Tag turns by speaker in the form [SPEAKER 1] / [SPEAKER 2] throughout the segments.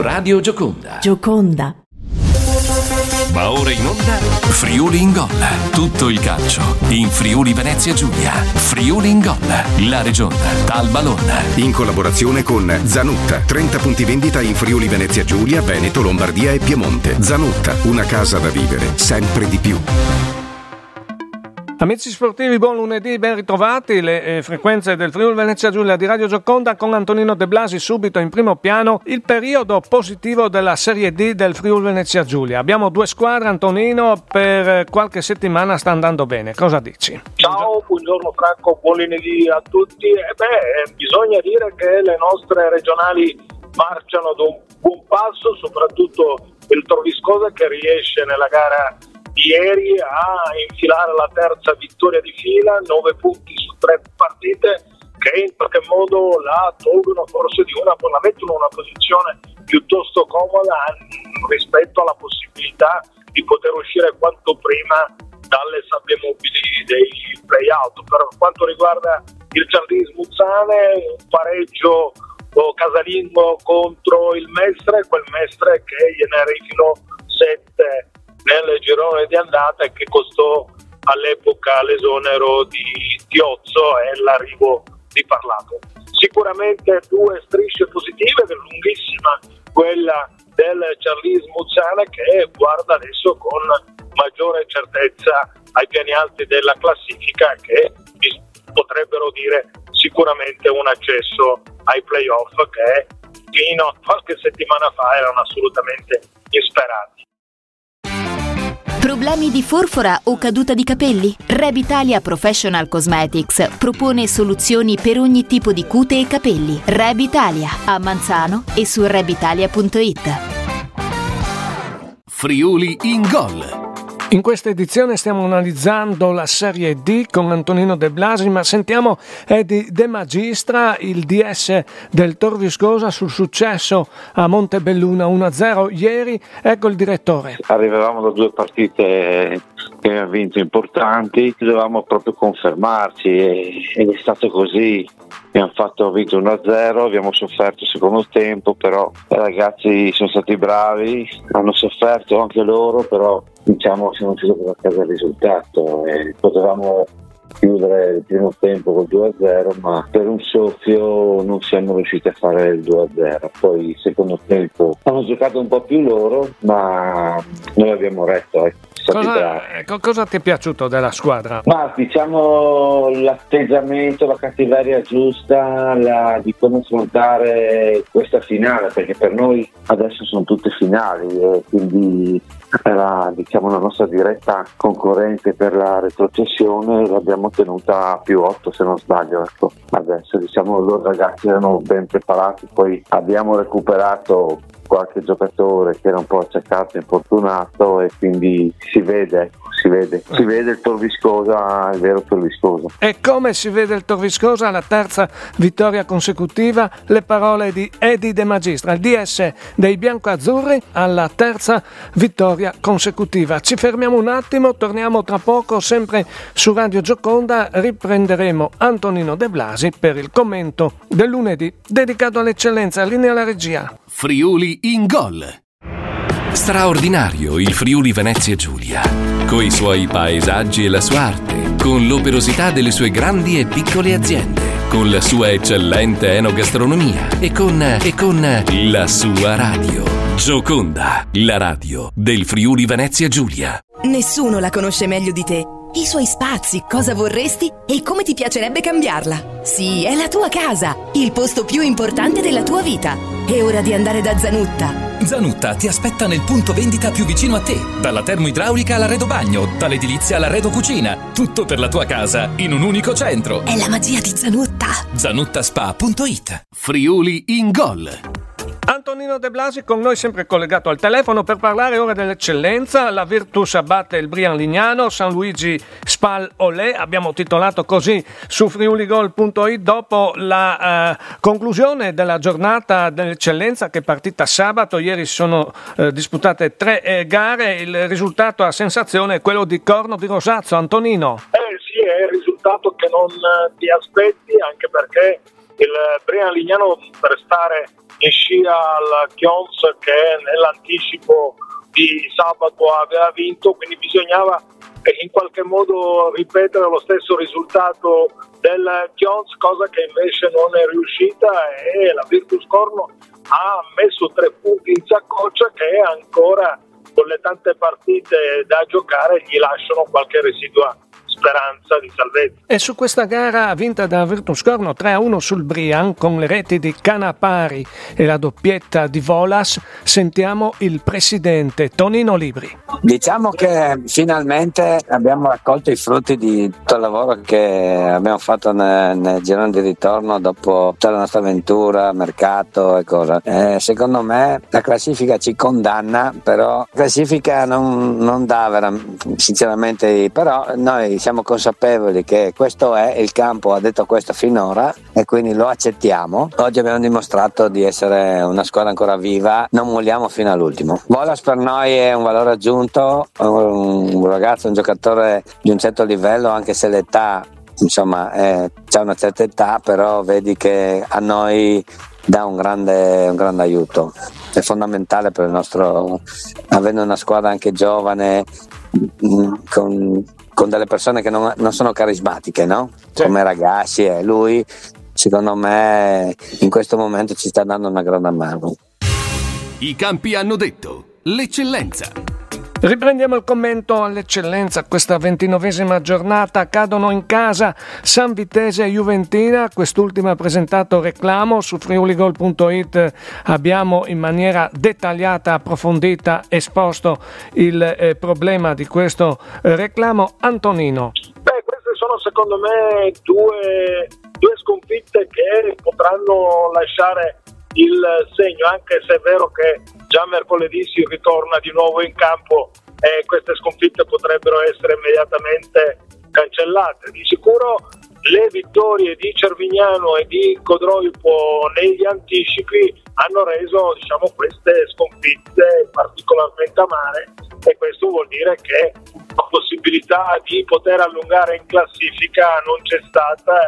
[SPEAKER 1] Radio Gioconda.
[SPEAKER 2] Gioconda.
[SPEAKER 1] Va ora in onda Friuli in gol. Tutto il calcio in Friuli Venezia Giulia. Friuli in gol. La Regione. Talbalonna.
[SPEAKER 3] In collaborazione con Zanutta. 30 punti vendita in Friuli Venezia Giulia, Veneto, Lombardia e Piemonte. Zanutta, una casa da vivere sempre di più.
[SPEAKER 4] Amici sportivi, buon lunedì, ben ritrovati. Le eh, frequenze del Friuli Venezia Giulia di Radio Gioconda con Antonino De Blasi subito in primo piano il periodo positivo della Serie D del Friuli Venezia Giulia. Abbiamo due squadre, Antonino, per qualche settimana sta andando bene. Cosa dici?
[SPEAKER 5] Ciao, buongiorno Franco, buon lunedì a tutti. Eh beh, bisogna dire che le nostre regionali marciano ad un buon passo, soprattutto il Troviscosa che riesce nella gara ieri a infilare la terza vittoria di fila, 9 punti su tre partite che in qualche modo la tolgono forse di una, la mettono in una posizione piuttosto comoda rispetto alla possibilità di poter uscire quanto prima dalle sabbie mobili dei play-out. Per quanto riguarda il Giardini Smuzzane, un pareggio casalingo contro il Mestre, quel Mestre che gliene rifilò 7 nel girone di andata che costò all'epoca l'esonero di Tiozzo e l'arrivo di Parlato. Sicuramente due strisce positive, lunghissima quella del Charlie Muzzana che guarda adesso con maggiore certezza ai piani alti della classifica che potrebbero dire sicuramente un accesso ai playoff che fino a qualche settimana fa erano assolutamente insperati.
[SPEAKER 6] Problemi di forfora o caduta di capelli? Rebitalia Professional Cosmetics propone soluzioni per ogni tipo di cute e capelli. Rebitalia a Manzano e su rebitalia.it.
[SPEAKER 1] Friuli in gol.
[SPEAKER 4] In questa edizione stiamo analizzando la Serie D con Antonino De Blasi, ma sentiamo Edi De Magistra, il DS del Tor Viscosa sul successo a Montebelluna 1-0 ieri. Ecco il direttore.
[SPEAKER 7] Arrivavamo da due partite che abbiamo vinto importanti, dovevamo proprio confermarci ed è stato così. Abbiamo fatto vinto 1-0, abbiamo sofferto il secondo tempo, però i ragazzi sono stati bravi, hanno sofferto anche loro, però diciamo siamo riusciti a casa il risultato e potevamo chiudere il primo tempo col 2-0 ma per un soffio non siamo riusciti a fare il 2-0 poi il secondo tempo hanno giocato un po' più loro ma noi abbiamo retto ecco.
[SPEAKER 4] Cosa, cosa, ti è piaciuto della squadra?
[SPEAKER 7] Ma diciamo l'atteggiamento, la cattiveria giusta la, di come affrontare questa finale, perché per noi adesso sono tutte finali e quindi era diciamo, la nostra diretta concorrente per la retrocessione l'abbiamo tenuta a più 8 se non sbaglio ecco. adesso diciamo loro ragazzi erano ben preparati poi abbiamo recuperato qualche giocatore che era un po' accecato infortunato e quindi si vede ecco si vede, si vede il Torviscosa, il vero Torviscosa.
[SPEAKER 4] E come si vede il Torviscosa, la terza vittoria consecutiva, le parole di Edi De Magistra, il DS dei bianco-azzurri alla terza vittoria consecutiva. Ci fermiamo un attimo, torniamo tra poco sempre su Radio Gioconda, riprenderemo Antonino De Blasi per il commento del lunedì dedicato all'eccellenza, linea alla regia.
[SPEAKER 1] Friuli in gol. Straordinario il Friuli Venezia Giulia, coi suoi paesaggi e la sua arte, con l'operosità delle sue grandi e piccole aziende, con la sua eccellente enogastronomia e con, e con la sua radio. Gioconda, la radio del Friuli Venezia Giulia.
[SPEAKER 8] Nessuno la conosce meglio di te. I suoi spazi, cosa vorresti e come ti piacerebbe cambiarla. Sì, è la tua casa, il posto più importante della tua vita. È ora di andare da Zanutta.
[SPEAKER 9] Zanutta ti aspetta nel punto vendita più vicino a te. Dalla termoidraulica all'arredo bagno, dall'edilizia all'arredo cucina. Tutto per la tua casa in un unico centro.
[SPEAKER 8] È la magia di Zanutta.
[SPEAKER 9] Zanuttaspa.it
[SPEAKER 1] Friuli in gol.
[SPEAKER 4] Antonino De Blasi con noi sempre collegato al telefono per parlare ora dell'eccellenza, la Virtus abbatte il Brian Lignano, San Luigi Spal Olè, abbiamo titolato così su friuligol.it dopo la eh, conclusione della giornata dell'eccellenza che è partita sabato, ieri si sono eh, disputate tre eh, gare, il risultato a sensazione è quello di Corno di Rosazzo, Antonino.
[SPEAKER 5] Eh sì, è il risultato che non ti aspetti anche perché il Brian Lignano per stare in scia al Chions che nell'anticipo di sabato aveva vinto, quindi bisognava in qualche modo ripetere lo stesso risultato del Chions, cosa che invece non è riuscita e la Virtus Corno ha messo tre punti in saccoccia che ancora con le tante partite da giocare gli lasciano qualche residua speranza di salvezza.
[SPEAKER 4] E su questa gara vinta da Virtus Corno 3-1 sul Brian con le reti di Canapari e la doppietta di Volas, sentiamo il presidente Tonino Libri.
[SPEAKER 2] Diciamo che finalmente abbiamo raccolto i frutti di tutto il lavoro che abbiamo fatto nel, nel girone di ritorno dopo tutta la nostra avventura, mercato e cosa. Eh, secondo me la classifica ci condanna, però la classifica non, non dà veramente, sinceramente, però noi siamo siamo consapevoli che questo è il campo, ha detto questo finora e quindi lo accettiamo. Oggi abbiamo dimostrato di essere una squadra ancora viva, non molliamo fino all'ultimo. Bolas per noi è un valore aggiunto, un ragazzo, un giocatore di un certo livello, anche se l'età insomma eh, c'è una certa età, però vedi che a noi dà un grande, un grande aiuto. È fondamentale per il nostro, avendo una squadra anche giovane, con con delle persone che non, non sono carismatiche, no? Sì. Come ragazzi e lui, secondo me, in questo momento ci sta dando una grande mano.
[SPEAKER 1] I campi hanno detto l'eccellenza.
[SPEAKER 4] Riprendiamo il commento all'eccellenza. Questa ventinovesima giornata cadono in casa San Vitese e Juventina. Quest'ultima ha presentato reclamo su friuligol.it. Abbiamo in maniera dettagliata, approfondita, esposto il eh, problema di questo reclamo. Antonino.
[SPEAKER 5] Beh, queste sono secondo me due, due sconfitte che potranno lasciare il segno, anche se è vero che già mercoledì si ritorna di nuovo in campo e queste sconfitte potrebbero essere immediatamente cancellate. Di sicuro le vittorie di Cervignano e di Codroipo negli anticipi hanno reso diciamo, queste sconfitte particolarmente amare e questo vuol dire che la possibilità di poter allungare in classifica non c'è stata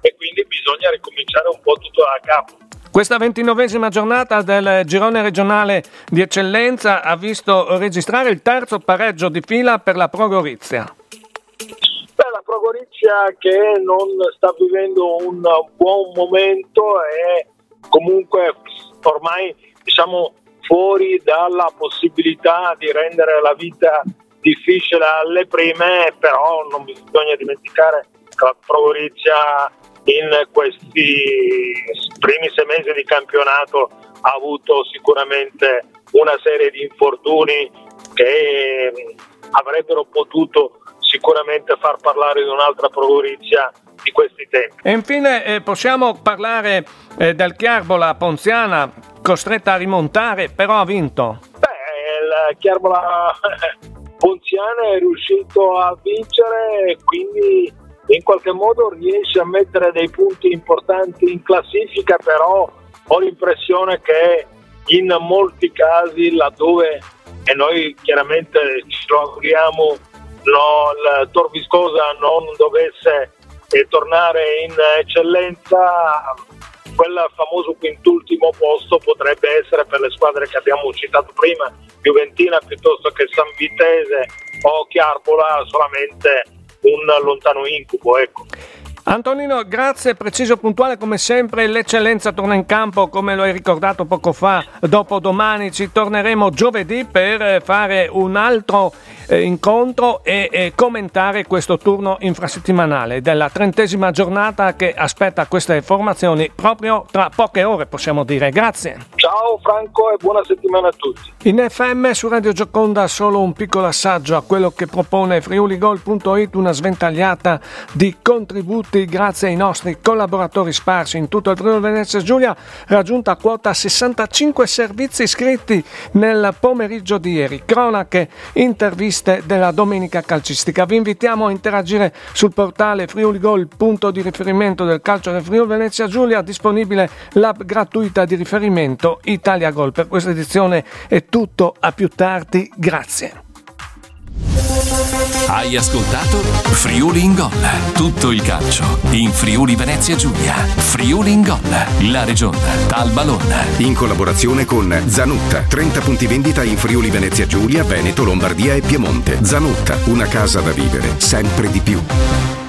[SPEAKER 5] e quindi bisogna ricominciare un po' tutto da capo.
[SPEAKER 4] Questa ventinovesima giornata del girone regionale di eccellenza ha visto registrare il terzo pareggio di fila per la Progorizia.
[SPEAKER 5] Beh, la Progorizia che non sta vivendo un buon momento e comunque ormai diciamo fuori dalla possibilità di rendere la vita difficile alle prime, però non bisogna dimenticare che la Progorizia in questi primi sei mesi di campionato ha avuto sicuramente una serie di infortuni che avrebbero potuto sicuramente far parlare di un'altra Progorizia di questi tempi.
[SPEAKER 4] E infine eh, possiamo parlare eh, del Chiarbola Ponziana costretta a rimontare, però ha vinto.
[SPEAKER 5] Beh, il Chiarbola Ponziana è riuscito a vincere quindi in qualche modo riesce a mettere dei punti importanti in classifica, però ho l'impressione che in molti casi laddove, e noi chiaramente ci auguriamo, no, il Tor Viscosa non dovesse eh, tornare in eccellenza, quel famoso quintultimo posto potrebbe essere per le squadre che abbiamo citato prima, Juventina piuttosto che San Vitese o Chiarbola solamente un lontano incubo. Ecco.
[SPEAKER 4] Antonino, grazie, preciso, puntuale come sempre, l'eccellenza torna in campo come lo hai ricordato poco fa, dopo domani ci torneremo giovedì per fare un altro eh, incontro e, e, commentare questo turno infrasettimanale della trentesima giornata che aspetta queste formazioni proprio tra poche ore possiamo dire. Grazie.
[SPEAKER 5] Ciao Franco e buona settimana a tutti.
[SPEAKER 4] In FM su Radio Gioconda solo un piccolo assaggio a quello che propone friuligol.it, una sventagliata di contributi grazie ai nostri collaboratori sparsi in tutto il Friuli Venezia Giulia, raggiunta quota 65 servizi iscritti nel pomeriggio di ieri. Cronache, interviste interviste della domenica calcistica. Vi invitiamo a interagire sul portale Friuli Gol, punto di riferimento del calcio del Friuli Venezia Giulia, disponibile l'app gratuita di riferimento Italia Gol. Per questa edizione è tutto, a più tardi, grazie. Hai ascoltato Friuli in Gol. Tutto il calcio in Friuli Venezia Giulia. Friuli in Gol. La regione dal ballone.
[SPEAKER 3] In collaborazione con Zanutta. 30 punti vendita in Friuli Venezia Giulia, Veneto, Lombardia e Piemonte. Zanutta, una casa da vivere sempre di più.